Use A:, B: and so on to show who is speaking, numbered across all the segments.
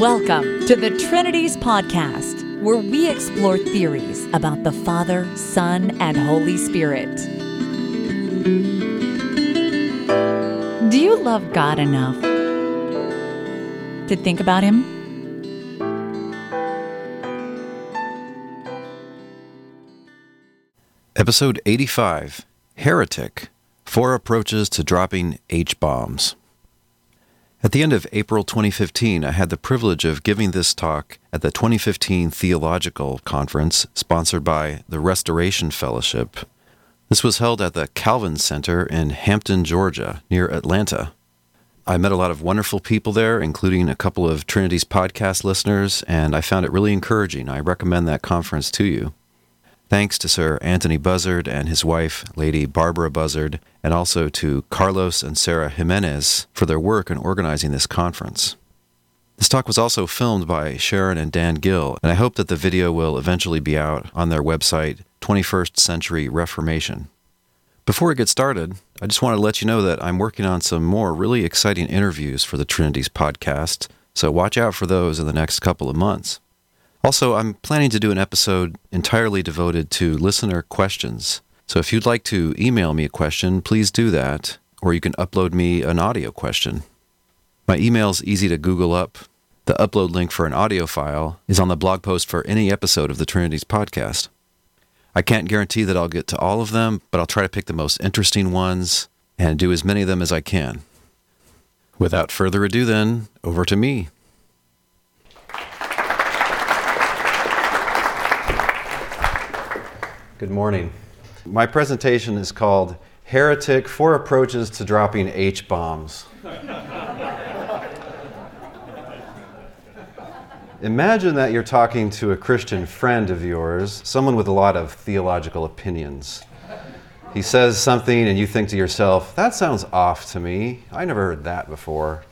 A: Welcome to the Trinities Podcast, where we explore theories about the Father, Son, and Holy Spirit. Do you love God enough to think about Him?
B: Episode 85 Heretic Four Approaches to Dropping H Bombs. At the end of April 2015, I had the privilege of giving this talk at the 2015 Theological Conference sponsored by the Restoration Fellowship. This was held at the Calvin Center in Hampton, Georgia, near Atlanta. I met a lot of wonderful people there, including a couple of Trinities podcast listeners, and I found it really encouraging. I recommend that conference to you. Thanks to Sir Anthony Buzzard and his wife, Lady Barbara Buzzard, and also to Carlos and Sarah Jimenez for their work in organizing this conference. This talk was also filmed by Sharon and Dan Gill, and I hope that the video will eventually be out on their website, 21st Century Reformation. Before we get started, I just want to let you know that I'm working on some more really exciting interviews for the Trinities podcast, so watch out for those in the next couple of months. Also, I'm planning to do an episode entirely devoted to listener questions. So if you'd like to email me a question, please do that, or you can upload me an audio question. My email is easy to Google up. The upload link for an audio file is on the blog post for any episode of the Trinities podcast. I can't guarantee that I'll get to all of them, but I'll try to pick the most interesting ones and do as many of them as I can. Without further ado, then, over to me. Good morning. My presentation is called Heretic Four Approaches to Dropping H Bombs. Imagine that you're talking to a Christian friend of yours, someone with a lot of theological opinions. He says something, and you think to yourself, that sounds off to me. I never heard that before.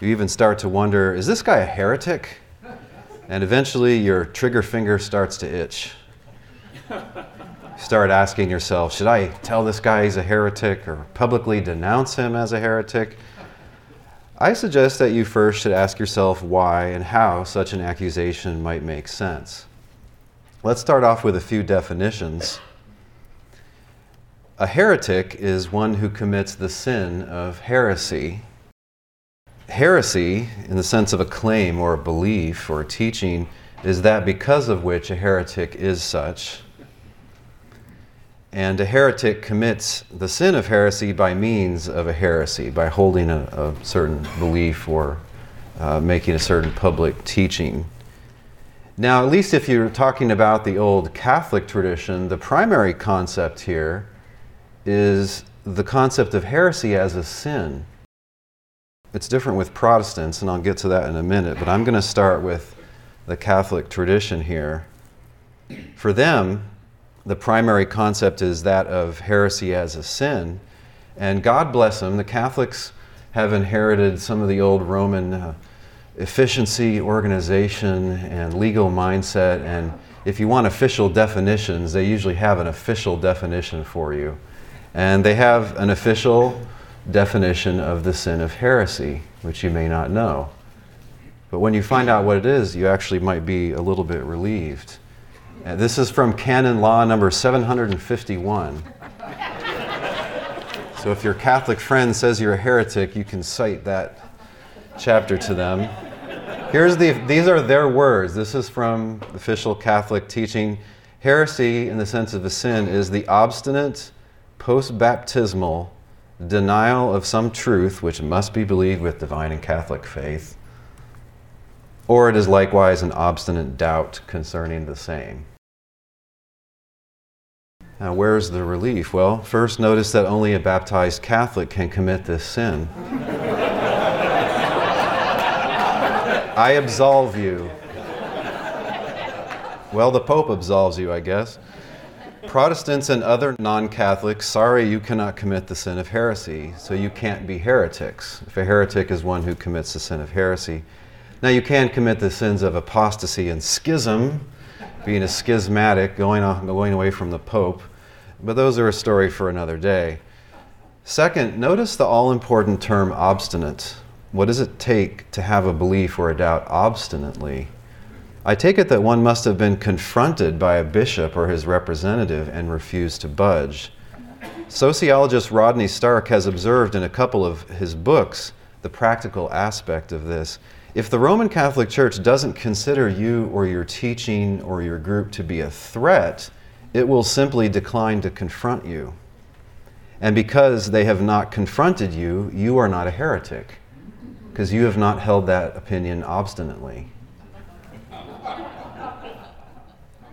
B: You even start to wonder, is this guy a heretic? And eventually your trigger finger starts to itch start asking yourself should I tell this guy he's a heretic or publicly denounce him as a heretic? I suggest that you first should ask yourself why and how such an accusation might make sense. Let's start off with a few definitions. A heretic is one who commits the sin of heresy. Heresy, in the sense of a claim or a belief or a teaching, is that because of which a heretic is such and a heretic commits the sin of heresy by means of a heresy, by holding a, a certain belief or uh, making a certain public teaching. Now, at least if you're talking about the old Catholic tradition, the primary concept here is the concept of heresy as a sin. It's different with Protestants, and I'll get to that in a minute, but I'm going to start with the Catholic tradition here. For them, the primary concept is that of heresy as a sin. And God bless them, the Catholics have inherited some of the old Roman uh, efficiency, organization, and legal mindset. And if you want official definitions, they usually have an official definition for you. And they have an official definition of the sin of heresy, which you may not know. But when you find out what it is, you actually might be a little bit relieved. Uh, this is from canon law number 751. so if your Catholic friend says you're a heretic, you can cite that chapter to them. Here's the, these are their words. This is from official Catholic teaching. Heresy, in the sense of a sin, is the obstinate, post baptismal denial of some truth which must be believed with divine and Catholic faith or it is likewise an obstinate doubt concerning the same. Now, where's the relief? Well, first notice that only a baptized Catholic can commit this sin. I absolve you. Well, the Pope absolves you, I guess. Protestants and other non Catholics, sorry, you cannot commit the sin of heresy, so you can't be heretics. If a heretic is one who commits the sin of heresy, now, you can commit the sins of apostasy and schism, being a schismatic, going, off, going away from the Pope, but those are a story for another day. Second, notice the all important term obstinate. What does it take to have a belief or a doubt obstinately? I take it that one must have been confronted by a bishop or his representative and refused to budge. Sociologist Rodney Stark has observed in a couple of his books the practical aspect of this. If the Roman Catholic Church doesn't consider you or your teaching or your group to be a threat, it will simply decline to confront you. And because they have not confronted you, you are not a heretic, because you have not held that opinion obstinately.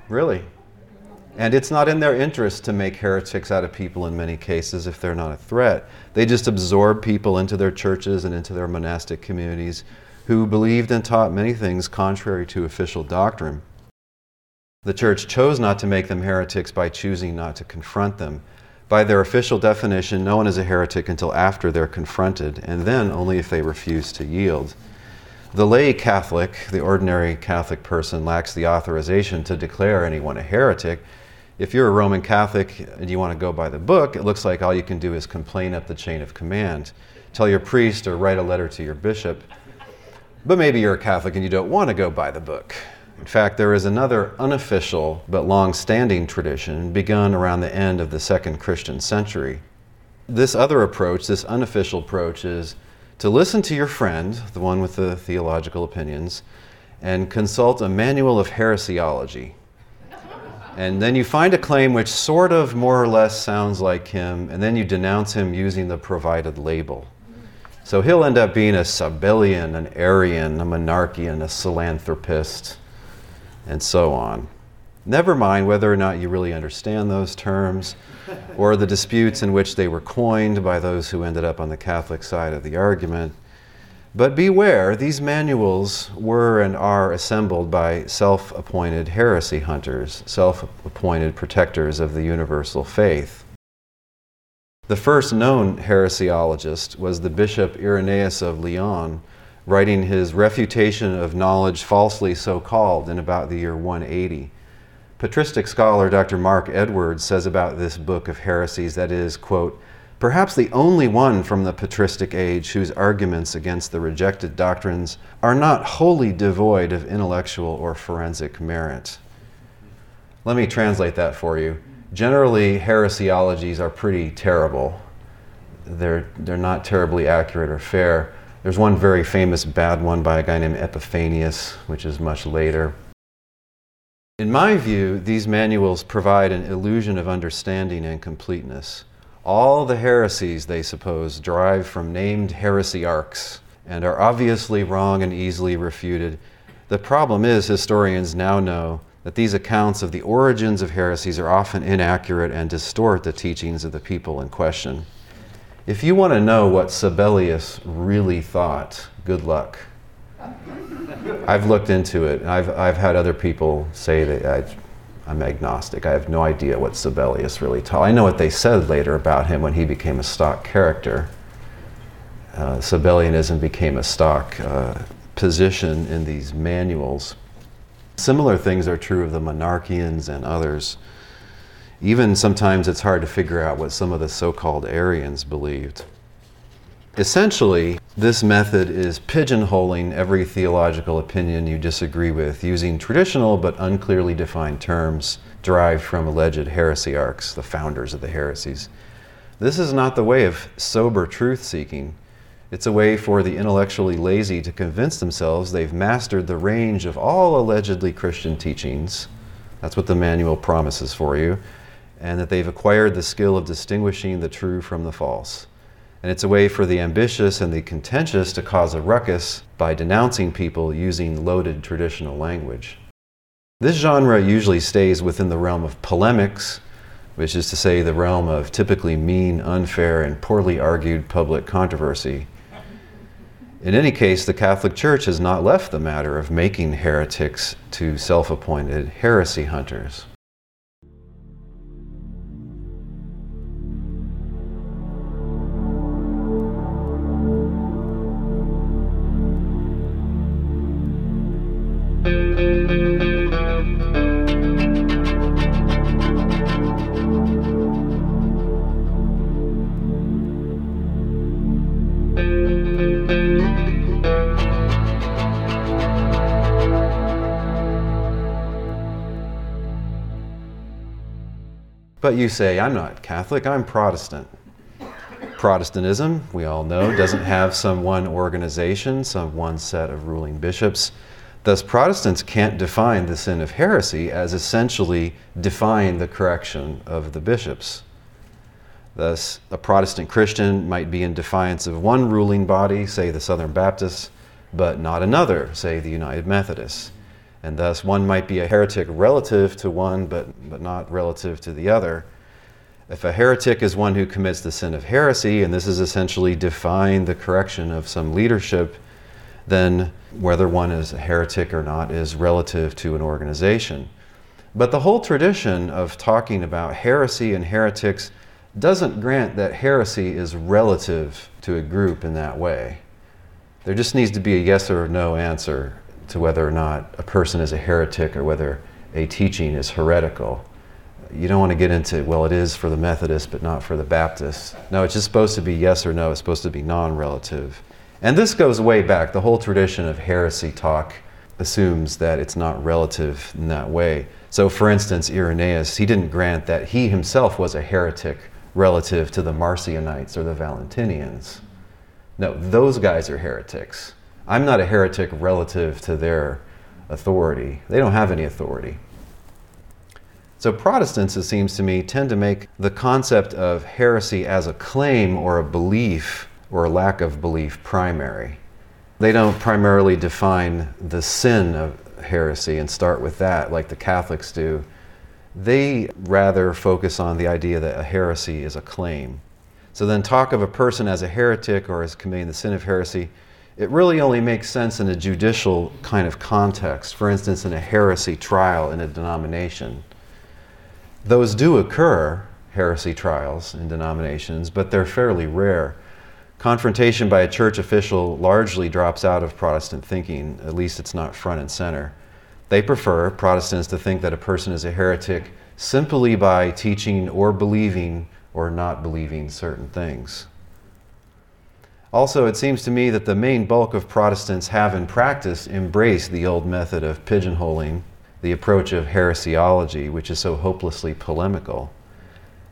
B: Really. And it's not in their interest to make heretics out of people in many cases if they're not a threat. They just absorb people into their churches and into their monastic communities who believed and taught many things contrary to official doctrine. The church chose not to make them heretics by choosing not to confront them. By their official definition, no one is a heretic until after they're confronted, and then only if they refuse to yield. The lay Catholic, the ordinary Catholic person, lacks the authorization to declare anyone a heretic if you're a Roman Catholic and you want to go by the book, it looks like all you can do is complain up the chain of command. Tell your priest or write a letter to your bishop. But maybe you're a Catholic and you don't want to go by the book. In fact, there is another unofficial but long standing tradition begun around the end of the second Christian century. This other approach, this unofficial approach, is to listen to your friend, the one with the theological opinions, and consult a manual of heresiology and then you find a claim which sort of more or less sounds like him, and then you denounce him using the provided label. So he'll end up being a Sabellian, an Arian, a Monarchian, a Psilanthropist, and so on. Never mind whether or not you really understand those terms or the disputes in which they were coined by those who ended up on the Catholic side of the argument. But beware, these manuals were and are assembled by self appointed heresy hunters, self appointed protectors of the universal faith. The first known heresiologist was the Bishop Irenaeus of Lyon, writing his Refutation of Knowledge Falsely So Called in about the year 180. Patristic scholar Dr. Mark Edwards says about this book of heresies that is, quote, perhaps the only one from the patristic age whose arguments against the rejected doctrines are not wholly devoid of intellectual or forensic merit. Let me translate that for you. Generally, heresiologies are pretty terrible. They're, they're not terribly accurate or fair. There's one very famous bad one by a guy named Epiphanius, which is much later. In my view, these manuals provide an illusion of understanding and completeness. All the heresies, they suppose, derive from named heresiarchs and are obviously wrong and easily refuted. The problem is, historians now know that these accounts of the origins of heresies are often inaccurate and distort the teachings of the people in question. If you want to know what Sabellius really thought, good luck. I've looked into it. I've, I've had other people say that I, I'm agnostic. I have no idea what Sabellius really taught. I know what they said later about him when he became a stock character. Uh, Sabellianism became a stock uh, position in these manuals. Similar things are true of the monarchians and others. Even sometimes it's hard to figure out what some of the so called Arians believed. Essentially, this method is pigeonholing every theological opinion you disagree with using traditional but unclearly defined terms derived from alleged heresiarchs, the founders of the heresies. This is not the way of sober truth seeking. It's a way for the intellectually lazy to convince themselves they've mastered the range of all allegedly Christian teachings. That's what the manual promises for you. And that they've acquired the skill of distinguishing the true from the false and it's a way for the ambitious and the contentious to cause a ruckus by denouncing people using loaded traditional language. This genre usually stays within the realm of polemics, which is to say, the realm of typically mean, unfair, and poorly argued public controversy. In any case, the Catholic Church has not left the matter of making heretics to self appointed heresy hunters. But you say, I'm not Catholic, I'm Protestant. Protestantism, we all know, doesn't have some one organization, some one set of ruling bishops. Thus, Protestants can't define the sin of heresy as essentially defying the correction of the bishops. Thus, a Protestant Christian might be in defiance of one ruling body, say the Southern Baptists, but not another, say the United Methodists. And thus, one might be a heretic relative to one, but, but not relative to the other. If a heretic is one who commits the sin of heresy, and this is essentially defying the correction of some leadership, then whether one is a heretic or not is relative to an organization. But the whole tradition of talking about heresy and heretics doesn't grant that heresy is relative to a group in that way. There just needs to be a yes or no answer to whether or not a person is a heretic or whether a teaching is heretical you don't want to get into, well, it is for the Methodists, but not for the Baptists. No, it's just supposed to be yes or no. It's supposed to be non relative. And this goes way back. The whole tradition of heresy talk assumes that it's not relative in that way. So, for instance, Irenaeus, he didn't grant that he himself was a heretic relative to the Marcionites or the Valentinians. No, those guys are heretics. I'm not a heretic relative to their authority. They don't have any authority. So, Protestants, it seems to me, tend to make the concept of heresy as a claim or a belief or a lack of belief primary. They don't primarily define the sin of heresy and start with that like the Catholics do. They rather focus on the idea that a heresy is a claim. So then, talk of a person as a heretic or as committing the sin of heresy, it really only makes sense in a judicial kind of context. For instance, in a heresy trial in a denomination those do occur, heresy trials in denominations, but they're fairly rare. Confrontation by a church official largely drops out of Protestant thinking, at least it's not front and center. They prefer, Protestants, to think that a person is a heretic simply by teaching or believing or not believing certain things. Also, it seems to me that the main bulk of Protestants have in practice embraced the old method of pigeonholing the approach of heresiology, which is so hopelessly polemical.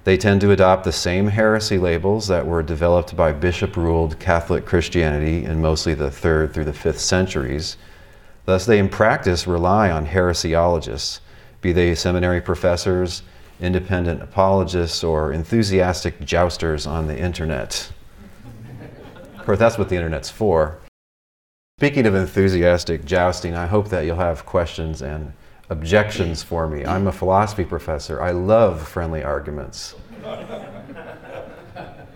B: They tend to adopt the same heresy labels that were developed by bishop ruled Catholic Christianity in mostly the 3rd through the 5th centuries. Thus, they in practice rely on heresiologists, be they seminary professors, independent apologists, or enthusiastic jousters on the internet. Of course, that's what the internet's for. Speaking of enthusiastic jousting, I hope that you'll have questions and objections for me. I'm a philosophy professor. I love friendly arguments.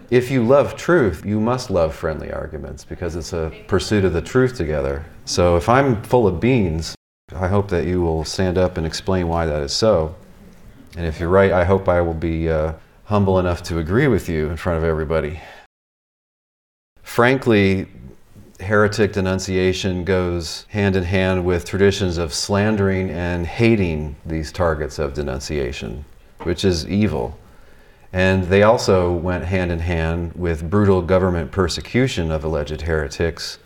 B: if you love truth, you must love friendly arguments because it's a pursuit of the truth together. So if I'm full of beans, I hope that you will stand up and explain why that is so. And if you're right, I hope I will be uh, humble enough to agree with you in front of everybody. Frankly, heretic denunciation goes hand in hand with traditions of slandering and hating these targets of denunciation, which is evil. And they also went hand in hand with brutal government persecution of alleged heretics.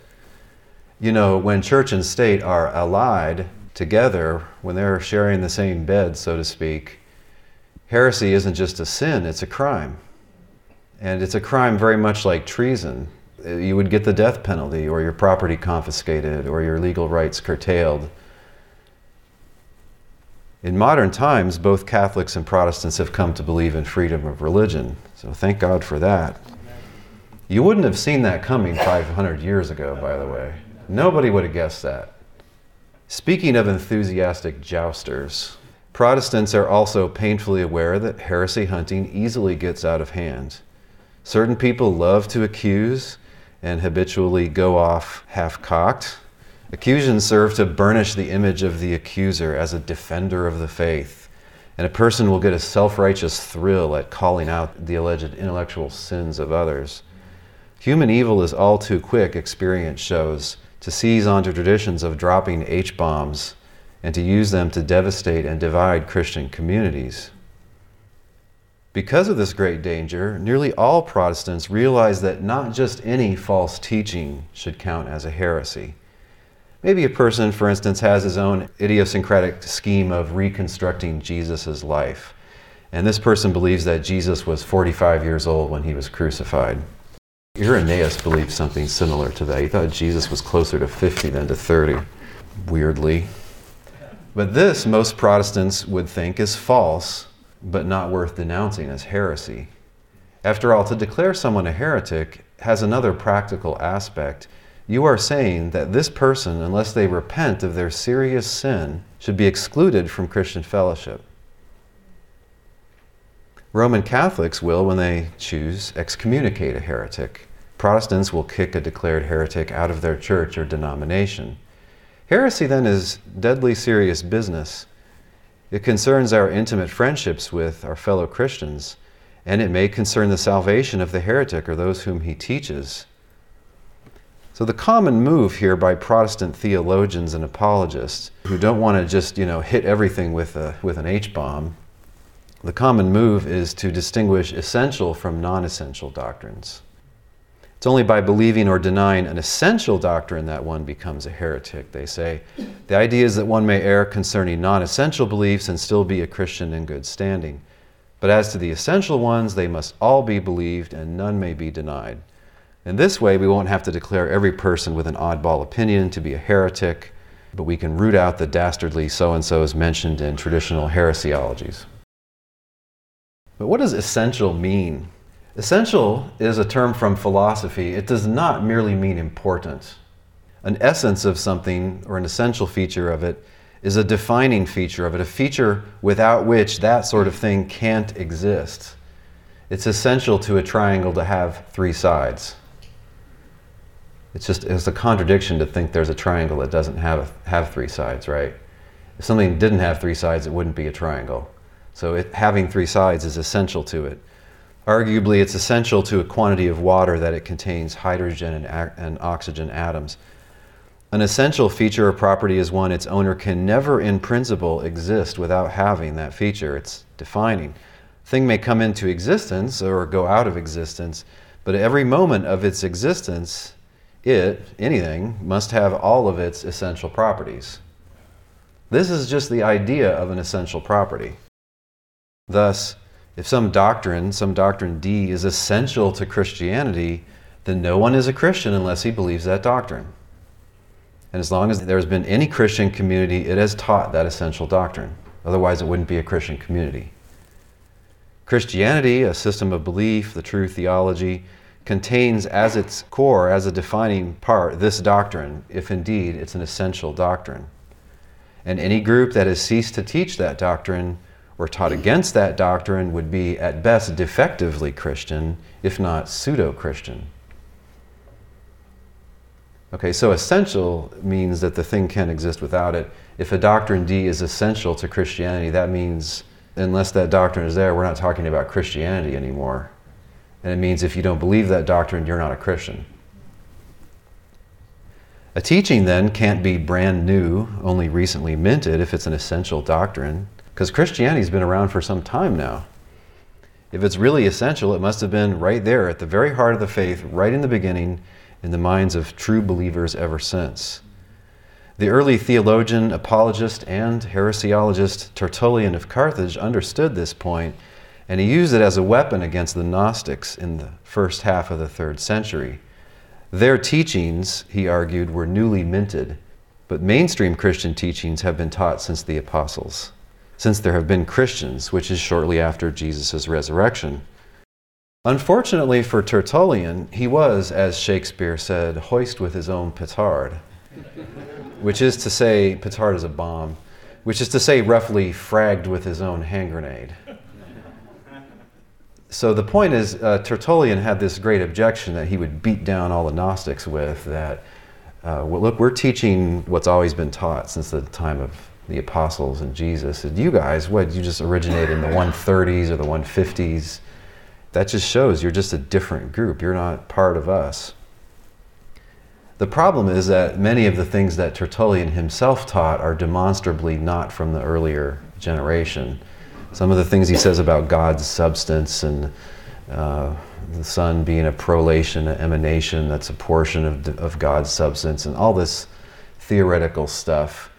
B: You know, when church and state are allied together, when they're sharing the same bed, so to speak, heresy isn't just a sin, it's a crime. And it's a crime very much like treason Uh, you would get the death penalty or your property confiscated or your legal rights curtailed. In modern times, both Catholics and Protestants have come to believe in freedom of religion, so thank God for that. You wouldn't have seen that coming 500 years ago, by the way. Nobody would have guessed that. Speaking of enthusiastic jousters, Protestants are also painfully aware that heresy hunting easily gets out of hand. Certain people love to accuse and habitually go off half cocked. Accusions serve to burnish the image of the accuser as a defender of the faith, and a person will get a self righteous thrill at calling out the alleged intellectual sins of others. Human evil is all too quick, experience shows, to seize onto traditions of dropping H bombs and to use them to devastate and divide Christian communities. Because of this great danger, nearly all Protestants realize that not just any false teaching should count as a heresy. Maybe a person, for instance, has his own idiosyncratic scheme of reconstructing Jesus' life. And this person believes that Jesus was 45 years old when he was crucified. Irenaeus believed something similar to that. He thought Jesus was closer to 50 than to 30, weirdly. But this, most Protestants would think, is false, but not worth denouncing as heresy. After all, to declare someone a heretic has another practical aspect. You are saying that this person, unless they repent of their serious sin, should be excluded from Christian fellowship. Roman Catholics will, when they choose, excommunicate a heretic. Protestants will kick a declared heretic out of their church or denomination. Heresy, then, is deadly serious business. It concerns our intimate friendships with our fellow Christians and it may concern the salvation of the heretic or those whom he teaches. So the common move here by Protestant theologians and apologists who don't want to just, you know, hit everything with a with an H-bomb, the common move is to distinguish essential from non-essential doctrines. It's only by believing or denying an essential doctrine that one becomes a heretic, they say. The idea is that one may err concerning non essential beliefs and still be a Christian in good standing. But as to the essential ones, they must all be believed and none may be denied. In this way, we won't have to declare every person with an oddball opinion to be a heretic, but we can root out the dastardly so and so's mentioned in traditional heresiologies. But what does essential mean? Essential is a term from philosophy. It does not merely mean important. An essence of something or an essential feature of it is a defining feature of it, a feature without which that sort of thing can't exist. It's essential to a triangle to have three sides. It's just it's a contradiction to think there's a triangle that doesn't have have three sides, right? If something didn't have three sides, it wouldn't be a triangle. So it, having three sides is essential to it. Arguably, it's essential to a quantity of water that it contains hydrogen and, and oxygen atoms. An essential feature or property is one its owner can never, in principle, exist without having that feature. It's defining. Thing may come into existence or go out of existence, but at every moment of its existence, it, anything, must have all of its essential properties. This is just the idea of an essential property. Thus, if some doctrine, some doctrine D, is essential to Christianity, then no one is a Christian unless he believes that doctrine. And as long as there's been any Christian community, it has taught that essential doctrine. Otherwise, it wouldn't be a Christian community. Christianity, a system of belief, the true theology, contains as its core, as a defining part, this doctrine, if indeed it's an essential doctrine. And any group that has ceased to teach that doctrine or taught against that doctrine would be, at best, defectively Christian, if not pseudo Christian. Okay, so essential means that the thing can't exist without it. If a doctrine D is essential to Christianity, that means unless that doctrine is there, we're not talking about Christianity anymore. And it means if you don't believe that doctrine, you're not a Christian. A teaching then can't be brand new, only recently minted, if it's an essential doctrine, because Christianity's been around for some time now. If it's really essential, it must have been right there at the very heart of the faith, right in the beginning, in the minds of true believers ever since. The early theologian, apologist, and heresiologist Tertullian of Carthage understood this point, and he used it as a weapon against the Gnostics in the first half of the third century. Their teachings, he argued, were newly minted, but mainstream Christian teachings have been taught since the apostles, since there have been Christians, which is shortly after Jesus' resurrection. Unfortunately for Tertullian, he was, as Shakespeare said, hoist with his own petard, which is to say, petard is a bomb, which is to say, roughly fragged with his own hand grenade. So the point is, uh, Tertullian had this great objection that he would beat down all the Gnostics with that, uh, well, look, we're teaching what's always been taught since the time of the apostles and Jesus. You guys, what, you just originated in the 130s or the 150s? that just shows you're just a different group. You're not part of us. The problem is that many of the things that Tertullian himself taught are demonstrably not from the earlier generation. Some of the things he says about God's substance and uh, the Son being a prolation, an emanation that's a portion of, of God's substance, and all this theoretical stuff.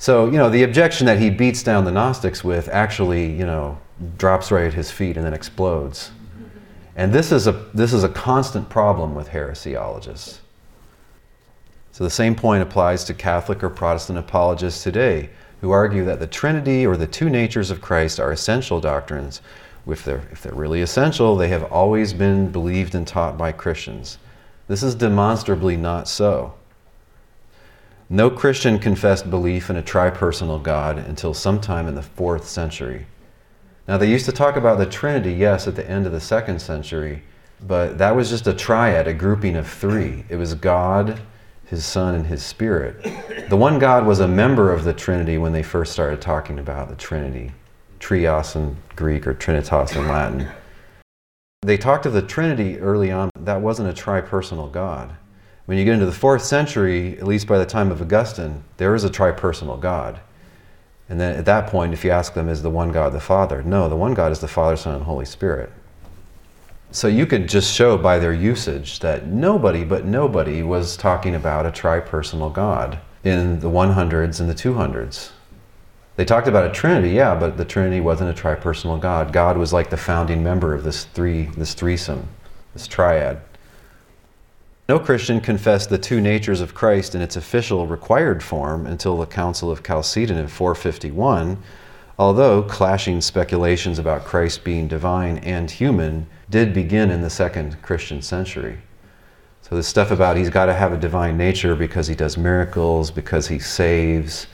B: So, you know, the objection that he beats down the Gnostics with actually, you know, drops right at his feet and then explodes. And this is a, this is a constant problem with heresiologists. So the same point applies to Catholic or Protestant apologists today who argue that the Trinity or the two natures of Christ are essential doctrines. If they're, if they're really essential, they have always been believed and taught by Christians. This is demonstrably not so. No Christian confessed belief in a tripersonal God until sometime in the fourth century. Now, they used to talk about the Trinity, yes, at the end of the second century, but that was just a triad, a grouping of three. It was God, His Son, and His Spirit. The one God was a member of the Trinity when they first started talking about the Trinity, trias in Greek or trinitas in Latin. They talked of the Trinity early on. That wasn't a tripersonal God. When you get into the fourth century, at least by the time of Augustine, there is a tripersonal God. And then at that point, if you ask them, is the one God the Father? No, the one God is the Father, Son, and Holy Spirit. So you could just show by their usage that nobody but nobody was talking about a tripersonal God in the 100s and the 200s. They talked about a Trinity, yeah, but the Trinity wasn't a tripersonal God. God was like the founding member of this three, this threesome, this triad. No Christian confessed the two natures of Christ in its official required form until the Council of Chalcedon in 451, although clashing speculations about Christ being divine and human did begin in the second Christian century. So, this stuff about he's got to have a divine nature because he does miracles, because he saves,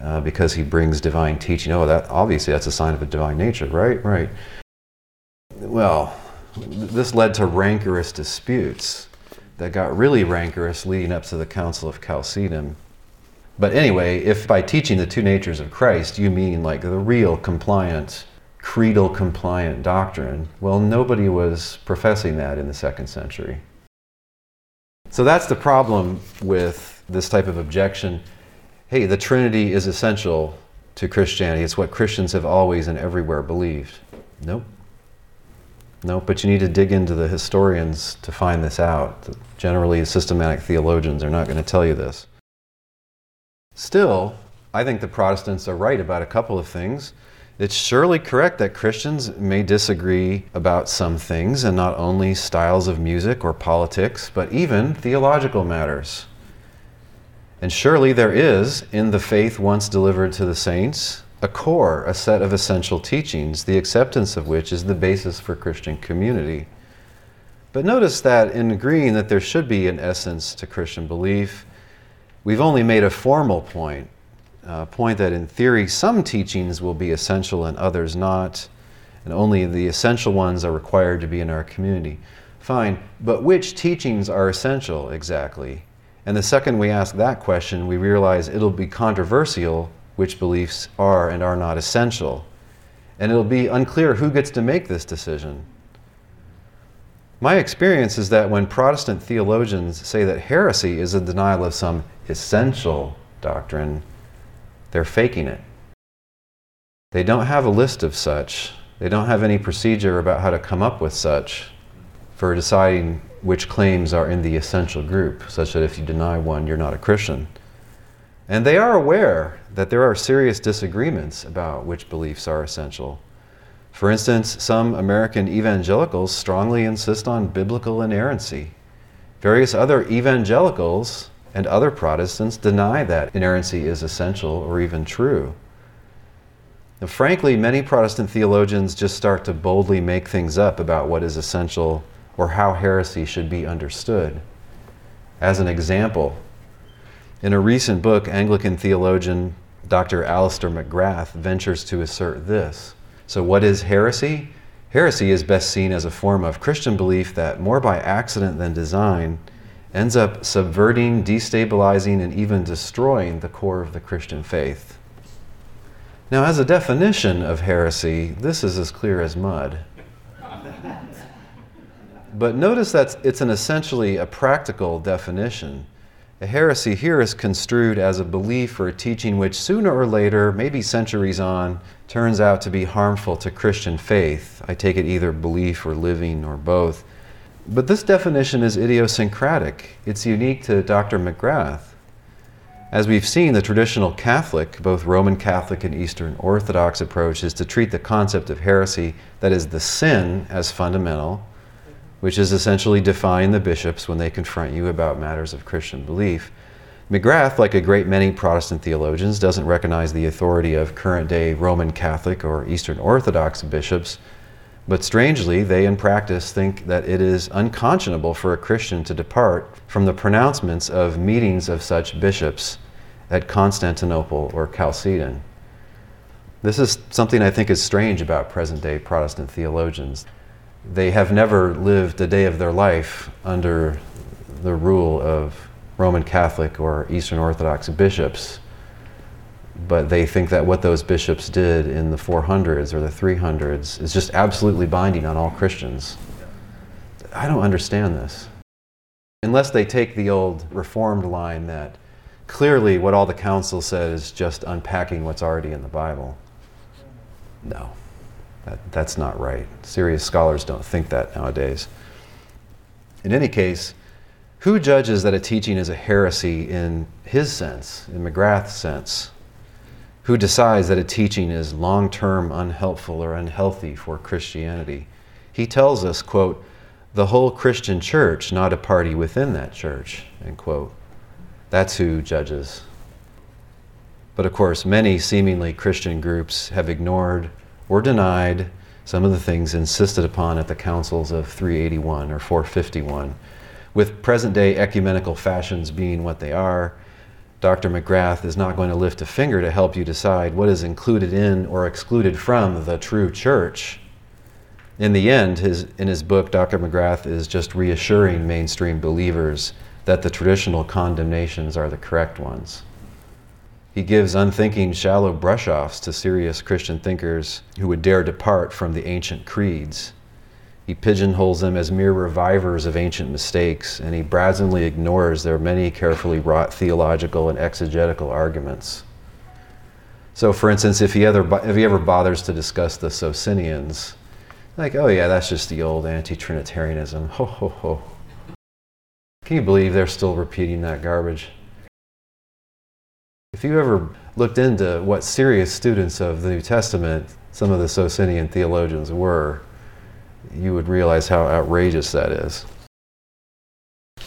B: uh, because he brings divine teaching. Oh, that obviously that's a sign of a divine nature, right? Right. Well, this led to rancorous disputes that got really rancorous leading up to the Council of Chalcedon. But anyway, if by teaching the two natures of Christ you mean like the real compliant, creedal compliant doctrine, well, nobody was professing that in the second century. So that's the problem with this type of objection. Hey, the Trinity is essential to Christianity. It's what Christians have always and everywhere believed. Nope. No, but you need to dig into the historians to find this out. Generally, systematic theologians are not going to tell you this. Still, I think the Protestants are right about a couple of things. It's surely correct that Christians may disagree about some things, and not only styles of music or politics, but even theological matters. And surely there is, in the faith once delivered to the saints, a core, a set of essential teachings, the acceptance of which is the basis for Christian community. But notice that in agreeing that there should be an essence to Christian belief, we've only made a formal point, a point that in theory some teachings will be essential and others not, and only the essential ones are required to be in our community. Fine, but which teachings are essential exactly? And the second we ask that question, we realize it'll be controversial which beliefs are and are not essential. And it'll be unclear who gets to make this decision. My experience is that when Protestant theologians say that heresy is a denial of some essential doctrine, they're faking it. They don't have a list of such, they don't have any procedure about how to come up with such for deciding which claims are in the essential group, such that if you deny one, you're not a Christian. And they are aware that there are serious disagreements about which beliefs are essential. For instance, some American evangelicals strongly insist on biblical inerrancy. Various other evangelicals and other Protestants deny that inerrancy is essential or even true. Now, frankly, many Protestant theologians just start to boldly make things up about what is essential or how heresy should be understood. As an example, in a recent book, Anglican theologian Dr. Alister McGrath ventures to assert this. So, what is heresy? Heresy is best seen as a form of Christian belief that, more by accident than design, ends up subverting, destabilizing, and even destroying the core of the Christian faith. Now, as a definition of heresy, this is as clear as mud. But notice that it's an essentially a practical definition. A heresy here is construed as a belief or a teaching which sooner or later, maybe centuries on, turns out to be harmful to Christian faith. I take it either belief or living or both. But this definition is idiosyncratic. It's unique to Dr. McGrath. As we've seen, the traditional Catholic, both Roman Catholic and Eastern Orthodox approach is to treat the concept of heresy, that is, the sin, as fundamental, which is essentially defying the bishops when they confront you about matters of Christian belief. McGrath, like a great many Protestant theologians, doesn't recognize the authority of current day Roman Catholic or Eastern Orthodox bishops, but strangely, they in practice think that it is unconscionable for a Christian to depart from the pronouncements of meetings of such bishops at Constantinople or Chalcedon. This is something I think is strange about present day Protestant theologians. They have never lived a day of their life under the rule of Roman Catholic or Eastern Orthodox bishops but they think that what those bishops did in the 400s or the 300s is just absolutely binding on all Christians. I don't understand this. Unless they take the old Reformed line that clearly what all the council said is just unpacking what's already in the Bible. No, that, that's not right. Serious scholars don't think that nowadays. In any case, who judges that a teaching is a heresy in his sense, in McGrath's sense? who decides that a teaching is long term unhelpful or unhealthy for Christianity. He tells us, quote, the whole Christian church, not a party within that church, end quote. That's who judges. But of course, many seemingly Christian groups have ignored or denied some of the things insisted upon at the councils of 381 or 451. With present day ecumenical fashions being what they are, Dr. McGrath is not going to lift a finger to help you decide what is included in or excluded from the true church. In the end, his, in his book, Dr. McGrath is just reassuring mainstream believers that the traditional condemnations are the correct ones. He gives unthinking, shallow brush offs to serious Christian thinkers who would dare depart from the ancient creeds he pigeonholes them as mere revivers of ancient mistakes, and he brazenly ignores their many carefully wrought theological and exegetical arguments. So, for instance, if he, ever, if he ever bothers to discuss the Socinians, like, oh yeah, that's just the old anti Trinitarianism. Ho, ho, ho. Can you believe they're still repeating that garbage? If you ever looked into what serious students of the New Testament some of the Socinian theologians were, you would realize how outrageous that is.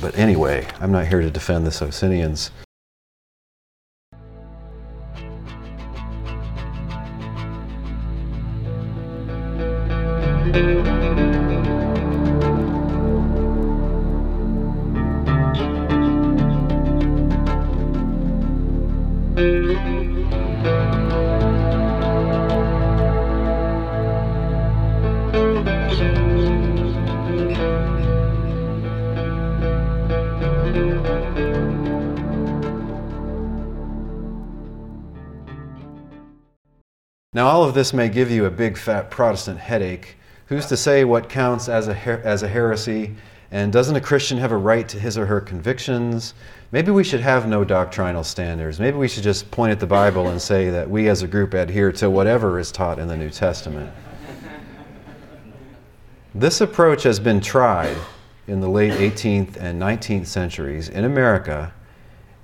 B: But anyway, I'm not here to defend the Socinians. Now, all of this may give you a big fat Protestant headache. Who's to say what counts as a, her- as a heresy? And doesn't a Christian have a right to his or her convictions? Maybe we should have no doctrinal standards. Maybe we should just point at the Bible and say that we as a group adhere to whatever is taught in the New Testament. This approach has been tried in the late 18th and 19th centuries in America,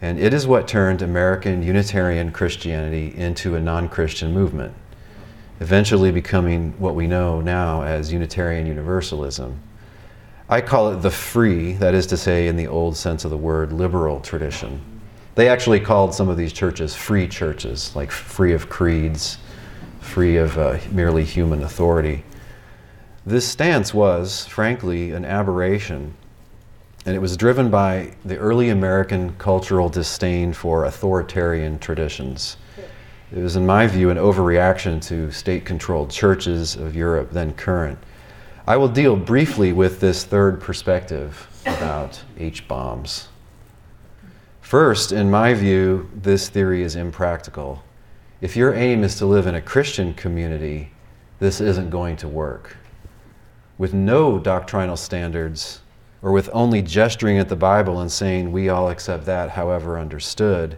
B: and it is what turned American Unitarian Christianity into a non Christian movement eventually becoming what we know now as Unitarian Universalism. I call it the free, that is to say, in the old sense of the word, liberal tradition. They actually called some of these churches free churches, like free of creeds, free of uh, merely human authority. This stance was, frankly, an aberration, and it was driven by the early American cultural disdain for authoritarian traditions. It was, in my view, an overreaction to state controlled churches of Europe, then current. I will deal briefly with this third perspective about H bombs. First, in my view, this theory is impractical. If your aim is to live in a Christian community, this isn't going to work. With no doctrinal standards, or with only gesturing at the Bible and saying, we all accept that, however understood,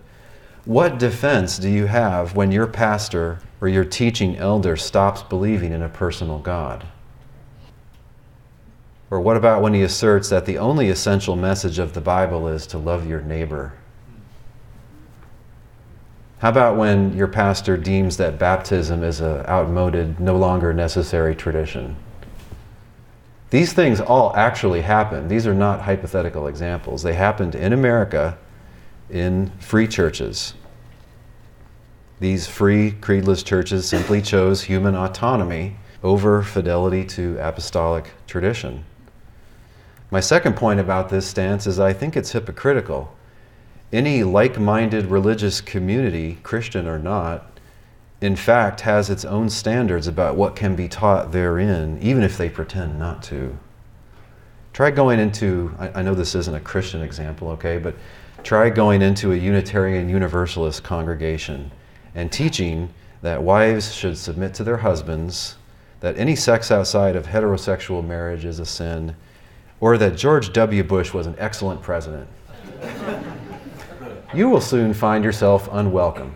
B: what defense do you have when your pastor or your teaching elder stops believing in a personal God? Or what about when he asserts that the only essential message of the Bible is to love your neighbor? How about when your pastor deems that baptism is an outmoded, no longer necessary tradition? These things all actually happened. These are not hypothetical examples. They happened in America in free churches. These free, creedless churches simply chose human autonomy over fidelity to apostolic tradition. My second point about this stance is I think it's hypocritical. Any like minded religious community, Christian or not, in fact has its own standards about what can be taught therein, even if they pretend not to. Try going into, I, I know this isn't a Christian example, okay, but try going into a Unitarian Universalist congregation and teaching that wives should submit to their husbands, that any sex outside of heterosexual marriage is a sin, or that George W. Bush was an excellent president. you will soon find yourself unwelcome.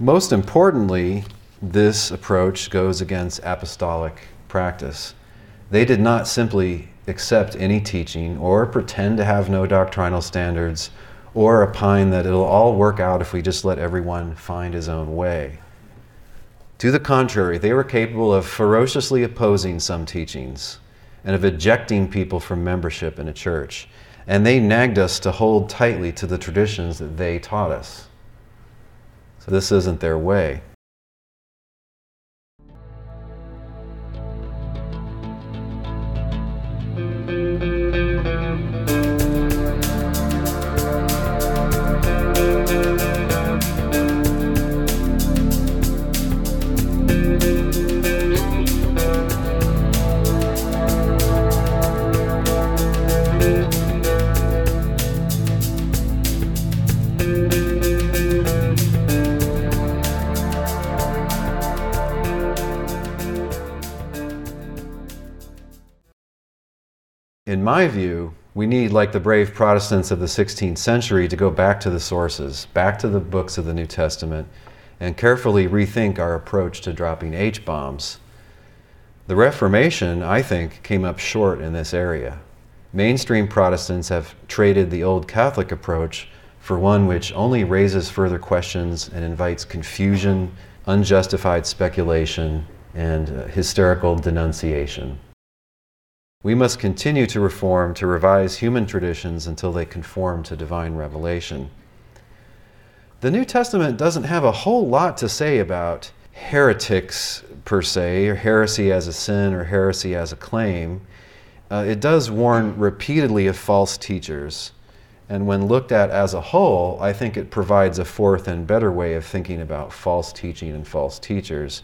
B: Most importantly, this approach goes against apostolic practice. They did not simply accept any teaching or pretend to have no doctrinal standards or opine that it'll all work out if we just let everyone find his own way. To the contrary, they were capable of ferociously opposing some teachings and of ejecting people from membership in a church. And they nagged us to hold tightly to the traditions that they taught us. So, this isn't their way. In my view, we need, like the brave Protestants of the 16th century, to go back to the sources, back to the books of the New Testament, and carefully rethink our approach to dropping H bombs. The Reformation, I think, came up short in this area. Mainstream Protestants have traded the old Catholic approach for one which only raises further questions and invites confusion, unjustified speculation, and uh, hysterical denunciation. We must continue to reform, to revise human traditions until they conform to divine revelation. The New Testament doesn't have a whole lot to say about heretics per se, or heresy as a sin, or heresy as a claim. Uh, it does warn repeatedly of false teachers. And when looked at as a whole, I think it provides a fourth and better way of thinking about false teaching and false teachers.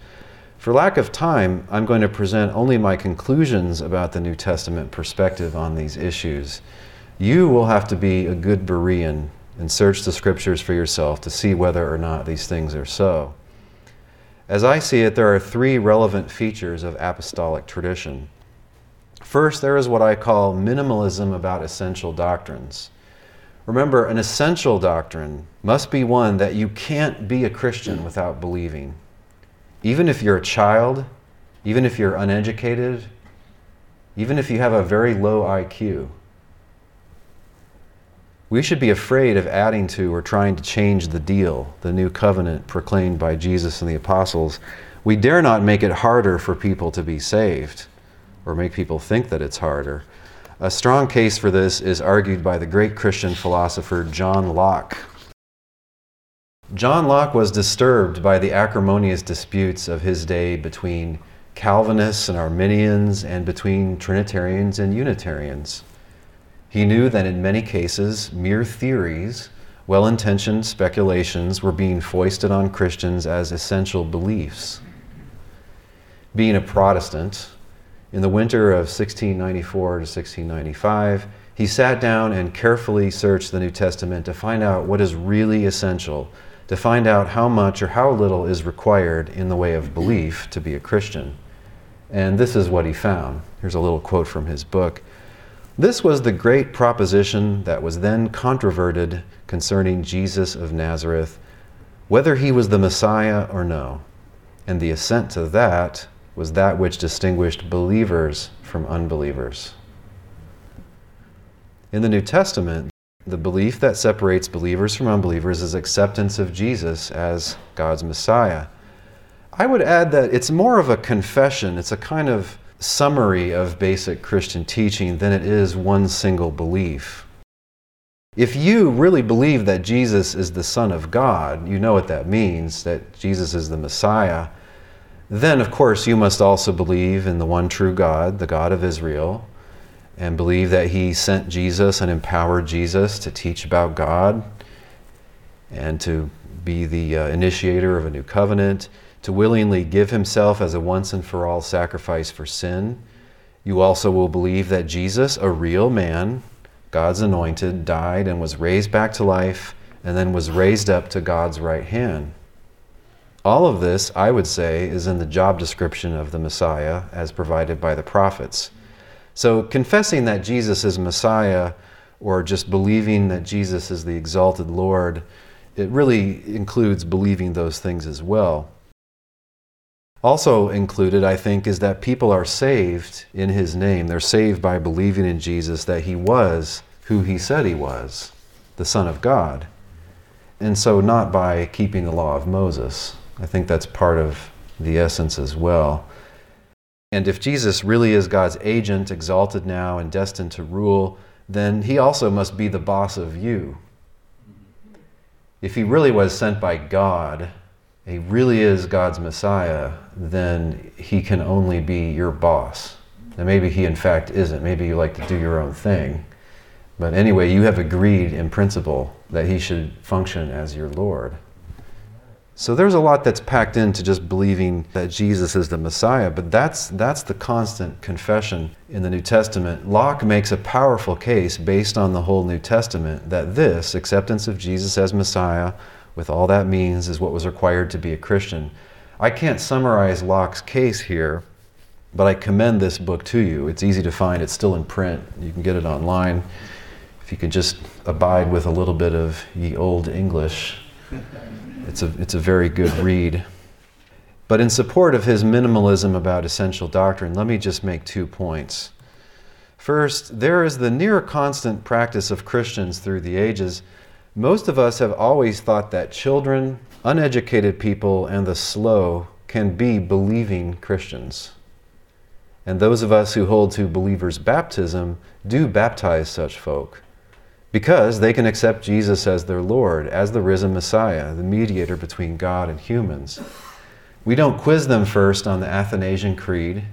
B: For lack of time, I'm going to present only my conclusions about the New Testament perspective on these issues. You will have to be a good Berean and search the scriptures for yourself to see whether or not these things are so. As I see it, there are three relevant features of apostolic tradition. First, there is what I call minimalism about essential doctrines. Remember, an essential doctrine must be one that you can't be a Christian without believing. Even if you're a child, even if you're uneducated, even if you have a very low IQ, we should be afraid of adding to or trying to change the deal, the new covenant proclaimed by Jesus and the apostles. We dare not make it harder for people to be saved or make people think that it's harder. A strong case for this is argued by the great Christian philosopher John Locke. John Locke was disturbed by the acrimonious disputes of his day between Calvinists and Arminians and between Trinitarians and Unitarians. He knew that in many cases, mere theories, well intentioned speculations were being foisted on Christians as essential beliefs. Being a Protestant, in the winter of 1694 to 1695, he sat down and carefully searched the New Testament to find out what is really essential to find out how much or how little is required in the way of belief to be a Christian. And this is what he found. Here's a little quote from his book. This was the great proposition that was then controverted concerning Jesus of Nazareth, whether he was the Messiah or no. And the assent to that was that which distinguished believers from unbelievers. In the New Testament, The belief that separates believers from unbelievers is acceptance of Jesus as God's Messiah. I would add that it's more of a confession, it's a kind of summary of basic Christian teaching than it is one single belief. If you really believe that Jesus is the Son of God, you know what that means, that Jesus is the Messiah, then of course you must also believe in the one true God, the God of Israel, and believe that He sent Jesus and empowered Jesus to teach about God and to be the uh, initiator of a new covenant to willingly give himself as a once and for all sacrifice for sin. You also will believe that Jesus, a real man, God's anointed, died and was raised back to life and then was raised up to God's right hand. All of this, I would say, is in the job description of the Messiah as provided by the prophets. So, confessing that Jesus is Messiah or just believing that Jesus is the exalted Lord, it really includes believing those things as well. Also included, I think, is that people are saved in his name. They're saved by believing in Jesus that he was who he said he was, the Son of God. And so, not by keeping the law of Moses. I think that's part of the essence as well. And if Jesus really is God's agent, exalted now and destined to rule, then he also must be the boss of you. If he really was sent by God, he really is God's Messiah, then he can only be your boss. And maybe he, in fact, isn't. Maybe you like to do your own thing. But anyway, you have agreed in principle that he should function as your Lord. So there's a lot that's packed into just believing that Jesus is the Messiah, but that's, that's the constant confession in the New Testament. Locke makes a powerful case based on the whole New Testament that this, acceptance of Jesus as Messiah, with all that means, is what was required to be a Christian. I can't summarize Locke's case here, but I commend this book to you. It's easy to find, it's still in print. You can get it online. If you could just abide with a little bit of ye old English, it's a, it's a very good read. But in support of his minimalism about essential doctrine, let me just make two points. First, there is the near constant practice of Christians through the ages most of us have always thought that children, uneducated people, and the slow can be believing Christians. And those of us who hold to believers' baptism do baptize such folk because they can accept Jesus as their Lord, as the risen Messiah, the mediator between God and humans. We don't quiz them first on the Athanasian Creed,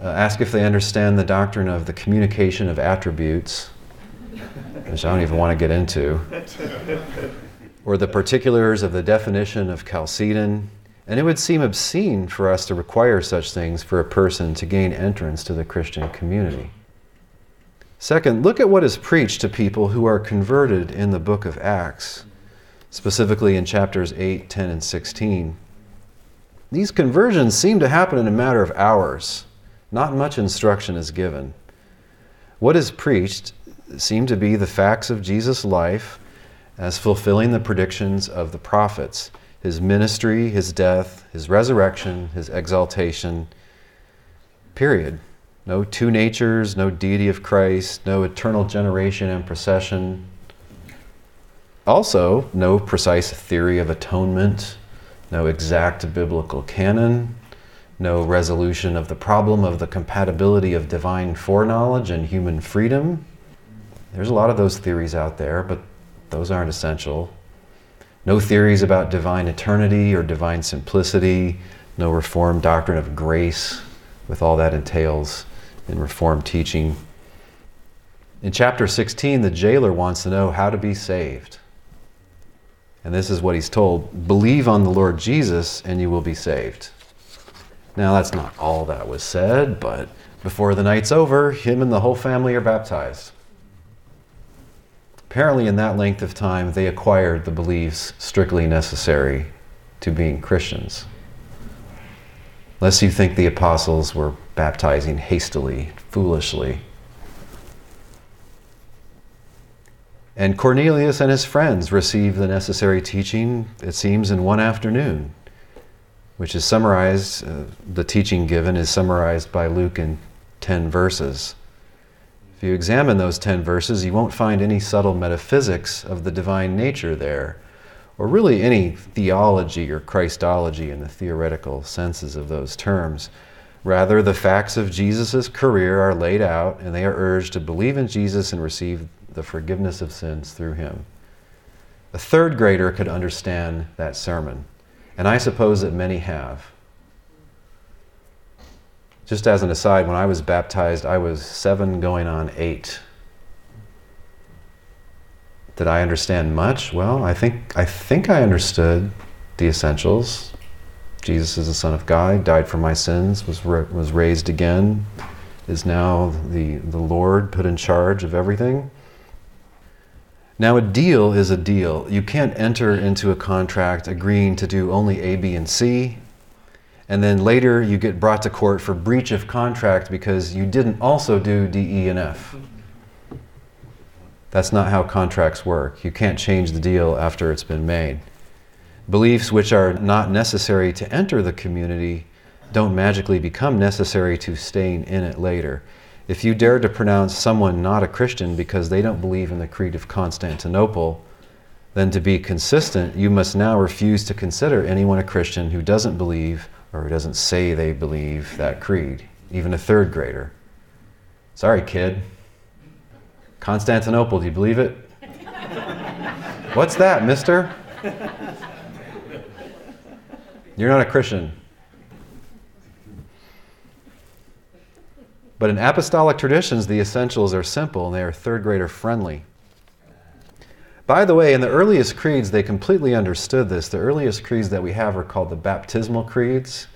B: uh, ask if they understand the doctrine of the communication of attributes, which I don't even want to get into, or the particulars of the definition of Chalcedon. And it would seem obscene for us to require such things for a person to gain entrance to the Christian community. Second, look at what is preached to people who are converted in the book of Acts, specifically in chapters 8, 10, and 16. These conversions seem to happen in a matter of hours. Not much instruction is given. What is preached seem to be the facts of Jesus' life as fulfilling the predictions of the prophets his ministry, his death, his resurrection, his exaltation. Period. No two natures, no deity of Christ, no eternal generation and procession. Also, no precise theory of atonement, no exact biblical canon, no resolution of the problem of the compatibility of divine foreknowledge and human freedom. There's a lot of those theories out there, but those aren't essential. No theories about divine eternity or divine simplicity, no Reformed doctrine of grace, with all that entails in Reformed teaching. In chapter 16, the jailer wants to know how to be saved. And this is what he's told believe on the Lord Jesus, and you will be saved. Now, that's not all that was said, but before the night's over, him and the whole family are baptized. Apparently, in that length of time, they acquired the beliefs strictly necessary to being Christians. Lest you think the apostles were baptizing hastily, foolishly. And Cornelius and his friends receive the necessary teaching, it seems, in one afternoon, which is summarized, uh, the teaching given is summarized by Luke in 10 verses. If you examine those 10 verses, you won't find any subtle metaphysics of the divine nature there, or really any theology or Christology in the theoretical senses of those terms. Rather, the facts of Jesus' career are laid out, and they are urged to believe in Jesus and receive the forgiveness of sins through him. A third grader could understand that sermon, and I suppose that many have. Just as an aside, when I was baptized, I was seven going on eight. Did I understand much? Well, I think I think I understood the essentials. Jesus is the Son of God, died for my sins, was was raised again, is now the the Lord put in charge of everything. Now, a deal is a deal. You can't enter into a contract agreeing to do only A, B, and C and then later you get brought to court for breach of contract because you didn't also do D, E, and F. That's not how contracts work. You can't change the deal after it's been made. Beliefs which are not necessary to enter the community don't magically become necessary to staying in it later. If you dare to pronounce someone not a Christian because they don't believe in the Creed of Constantinople, then to be consistent, you must now refuse to consider anyone a Christian who doesn't believe or who doesn't say they believe that creed, even a third grader. Sorry, kid. Constantinople, do you believe it? What's that, mister? You're not a Christian. But in apostolic traditions, the essentials are simple and they are third grader friendly. By the way, in the earliest creeds, they completely understood this. The earliest creeds that we have are called the baptismal creeds.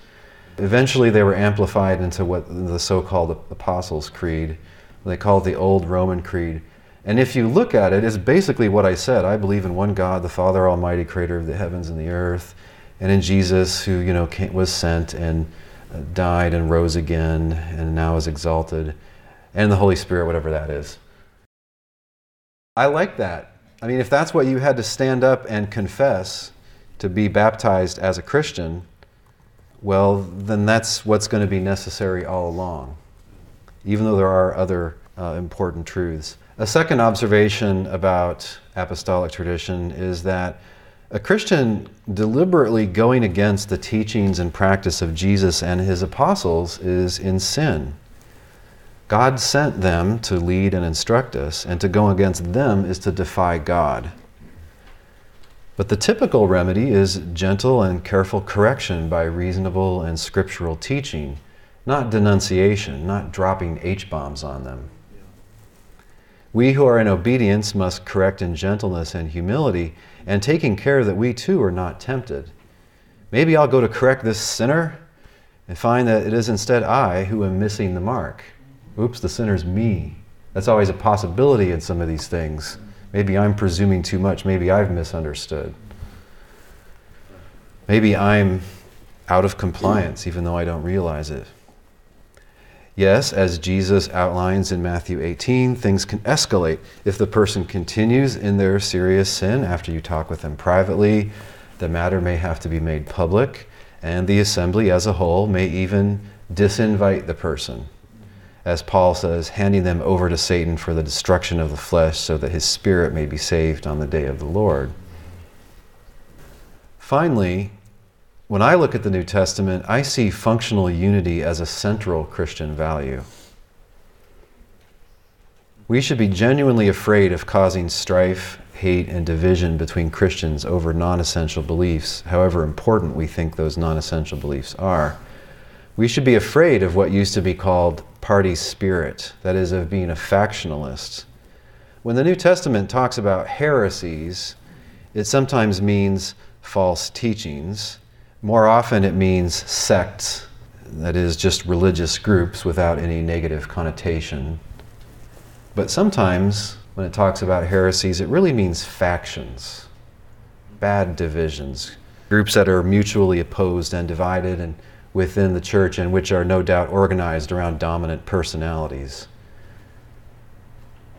B: Eventually, they were amplified into what the so called Apostles' Creed. They call it the Old Roman Creed. And if you look at it, it's basically what I said. I believe in one God, the Father Almighty, creator of the heavens and the earth, and in Jesus, who you know came, was sent and uh, died and rose again and now is exalted, and the Holy Spirit, whatever that is. I like that. I mean, if that's what you had to stand up and confess to be baptized as a Christian, well, then that's what's going to be necessary all along, even though there are other uh, important truths. A second observation about apostolic tradition is that a Christian deliberately going against the teachings and practice of Jesus and his apostles is in sin. God sent them to lead and instruct us, and to go against them is to defy God. But the typical remedy is gentle and careful correction by reasonable and scriptural teaching, not denunciation, not dropping H bombs on them. We who are in obedience must correct in gentleness and humility, and taking care that we too are not tempted. Maybe I'll go to correct this sinner and find that it is instead I who am missing the mark. Oops, the sinner's me. That's always a possibility in some of these things. Maybe I'm presuming too much. Maybe I've misunderstood. Maybe I'm out of compliance, even though I don't realize it. Yes, as Jesus outlines in Matthew 18, things can escalate. If the person continues in their serious sin after you talk with them privately, the matter may have to be made public, and the assembly as a whole may even disinvite the person as Paul says, handing them over to Satan for the destruction of the flesh so that his spirit may be saved on the day of the Lord. Finally, when I look at the New Testament, I see functional unity as a central Christian value. We should be genuinely afraid of causing strife, hate, and division between Christians over non essential beliefs, however important we think those non essential beliefs are. We should be afraid of what used to be called party spirit, that is, of being a factionalist. When the New Testament talks about heresies, it sometimes means false teachings. More often, it means sects, that is, just religious groups without any negative connotation. But sometimes, when it talks about heresies, it really means factions, bad divisions, groups that are mutually opposed and divided and within the church and which are no doubt organized around dominant personalities.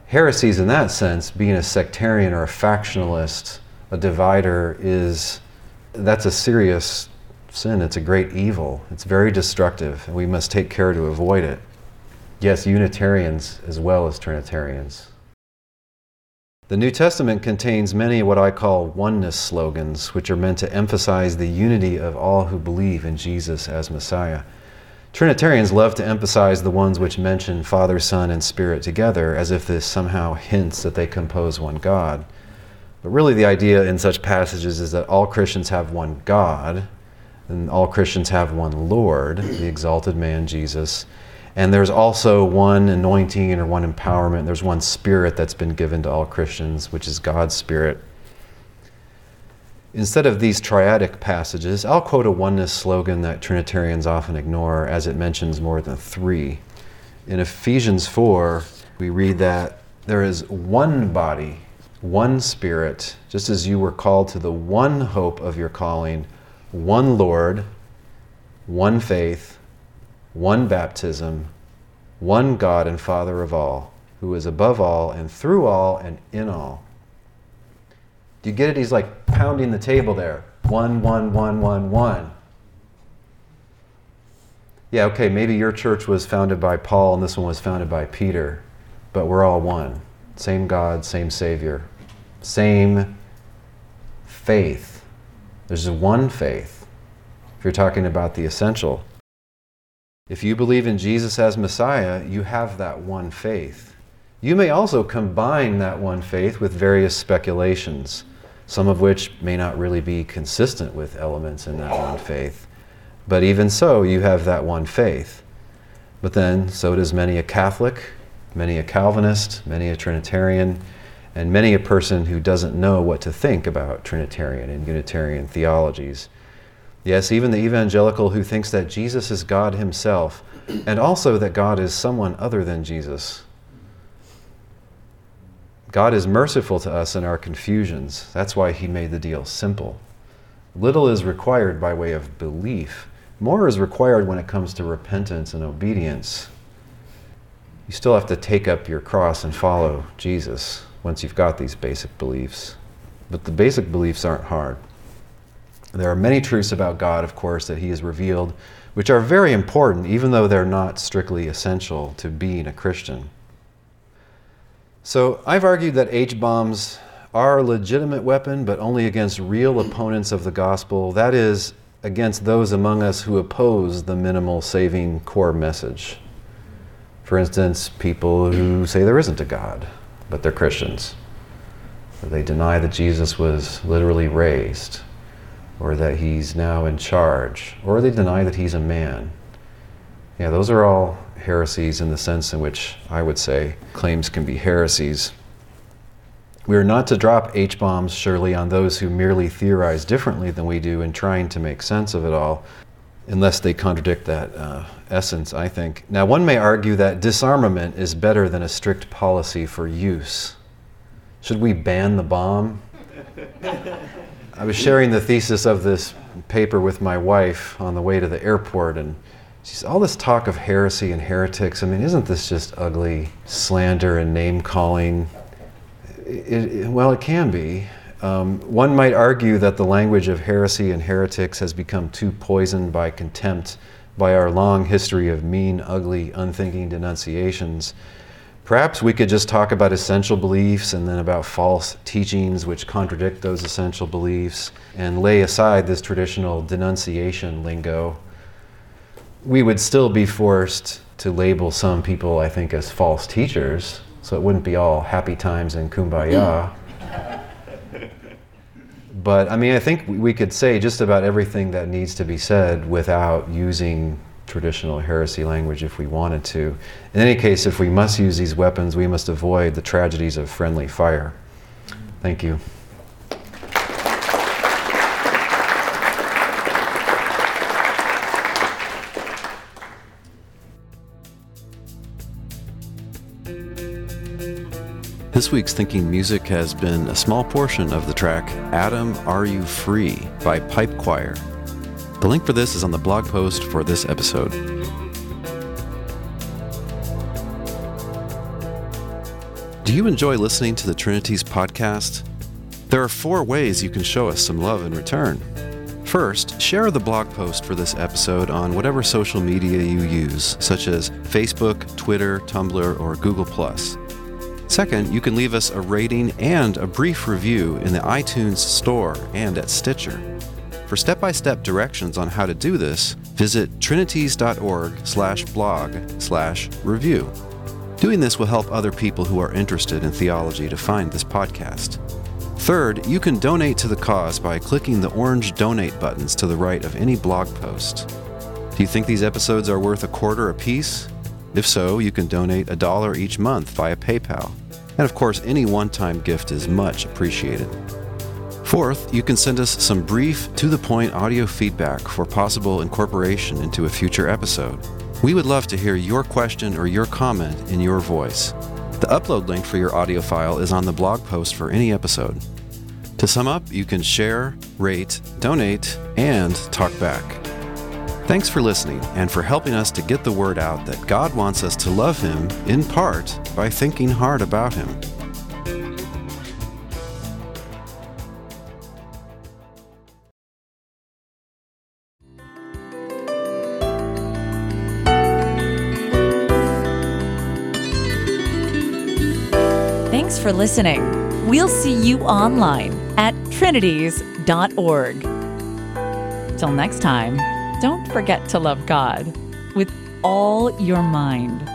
B: Heresies, in that sense, being a sectarian or a factionalist, a divider, is that's a serious sin. It's a great evil. It's very destructive, and we must take care to avoid it. Yes, Unitarians as well as Trinitarians. The New Testament contains many what I call oneness slogans, which are meant to emphasize the unity of all who believe in Jesus as Messiah. Trinitarians love to emphasize the ones which mention Father, Son, and Spirit together, as if this somehow hints that they compose one God. But really, the idea in such passages is that all Christians have one God, and all Christians have one Lord, the exalted man Jesus. And there's also one anointing or one empowerment. There's one spirit that's been given to all Christians, which is God's Spirit. Instead of these triadic passages, I'll quote a oneness slogan that Trinitarians often ignore as it mentions more than three. In Ephesians 4, we read that there is one body, one spirit, just as you were called to the one hope of your calling, one Lord, one faith, one baptism, one God and Father of all, who is above all and through all and in all. Do you get it? He's like pounding the table there. One, one, one, one, one. Yeah, okay, maybe your church was founded by Paul and this one was founded by Peter, but we're all one. Same God, same Savior, same faith. There's one faith. If you're talking about the essential, if you believe in Jesus as Messiah, you have that one faith. You may also combine that one faith with various speculations, some of which may not really be consistent with elements in that one faith. But even so, you have that one faith. But then, so does many a Catholic, many a Calvinist, many a Trinitarian, and many a person who doesn't know what to think about Trinitarian and Unitarian theologies. Yes, even the evangelical who thinks that Jesus is God himself, and also that God is someone other than Jesus. God is merciful to us in our confusions. That's why he made the deal simple. Little is required by way of belief, more is required when it comes to repentance and obedience. You still have to take up your cross and follow Jesus once you've got these basic beliefs. But the basic beliefs aren't hard. There are many truths about God, of course, that He has revealed, which are very important, even though they're not strictly essential to being a Christian. So I've argued that H bombs are a legitimate weapon, but only against real opponents of the gospel. That is, against those among us who oppose the minimal saving core message. For instance, people who say there isn't a God, but they're Christians. They deny that Jesus was literally raised, or that he's now in charge, or they deny that he's a man. Yeah, those are all heresies in the sense in which I would say claims can be heresies. We are not to drop H bombs, surely, on those who merely theorize differently than we do in trying to make sense of it all, unless they contradict that uh, essence, I think. Now, one may argue that disarmament is better than a strict policy for use. Should we ban the bomb? I was sharing the thesis of this paper with my wife on the way to the airport, and she's all this talk of heresy and heretics. I mean, isn't this just ugly slander and name calling? It, it, well, it can be. Um, one might argue that the language of heresy and heretics has become too poisoned by contempt by our long history of mean, ugly, unthinking denunciations Perhaps we could just talk about essential beliefs and then about false teachings which contradict those essential beliefs and lay aside this traditional denunciation lingo. We would still be forced to label some people, I think, as false teachers, so it wouldn't be all happy times and kumbaya. but I mean, I think we could say just about everything that needs to be said without using traditional heresy language if we wanted to. In any case, if we must use these weapons, we must avoid the tragedies of friendly fire. Thank you. This week's Thinking Music has been a small portion of the track Adam Are You Free by Pipe Choir the link for this is on the blog post for this episode. Do you enjoy listening to the Trinities podcast? There are four ways you can show us some love in return. First, share the blog post for this episode on whatever social media you use, such as Facebook, Twitter, Tumblr, or Google. Second, you can leave us a rating and a brief review in the iTunes Store and at Stitcher. For step-by-step directions on how to do this, visit trinities.org/blog/review. Doing this will help other people who are interested in theology to find this podcast. Third, you can donate to the cause by clicking the orange donate buttons to the right of any blog post. Do you think these episodes are worth a quarter apiece? If so, you can donate a dollar each month via PayPal. And of course, any one time gift is much appreciated. Fourth, you can send us some brief, to the point audio feedback for possible incorporation into a future episode. We would love to hear your question or your comment in your voice. The upload link for your audio file is on the blog post for any episode. To sum up, you can share, rate, donate, and talk back. Thanks for listening and for helping us to get the word out that God wants us to love Him in part by thinking hard about Him.
A: Thanks for listening. We'll see you online at trinities.org. Till next time, don't forget to love God with all your mind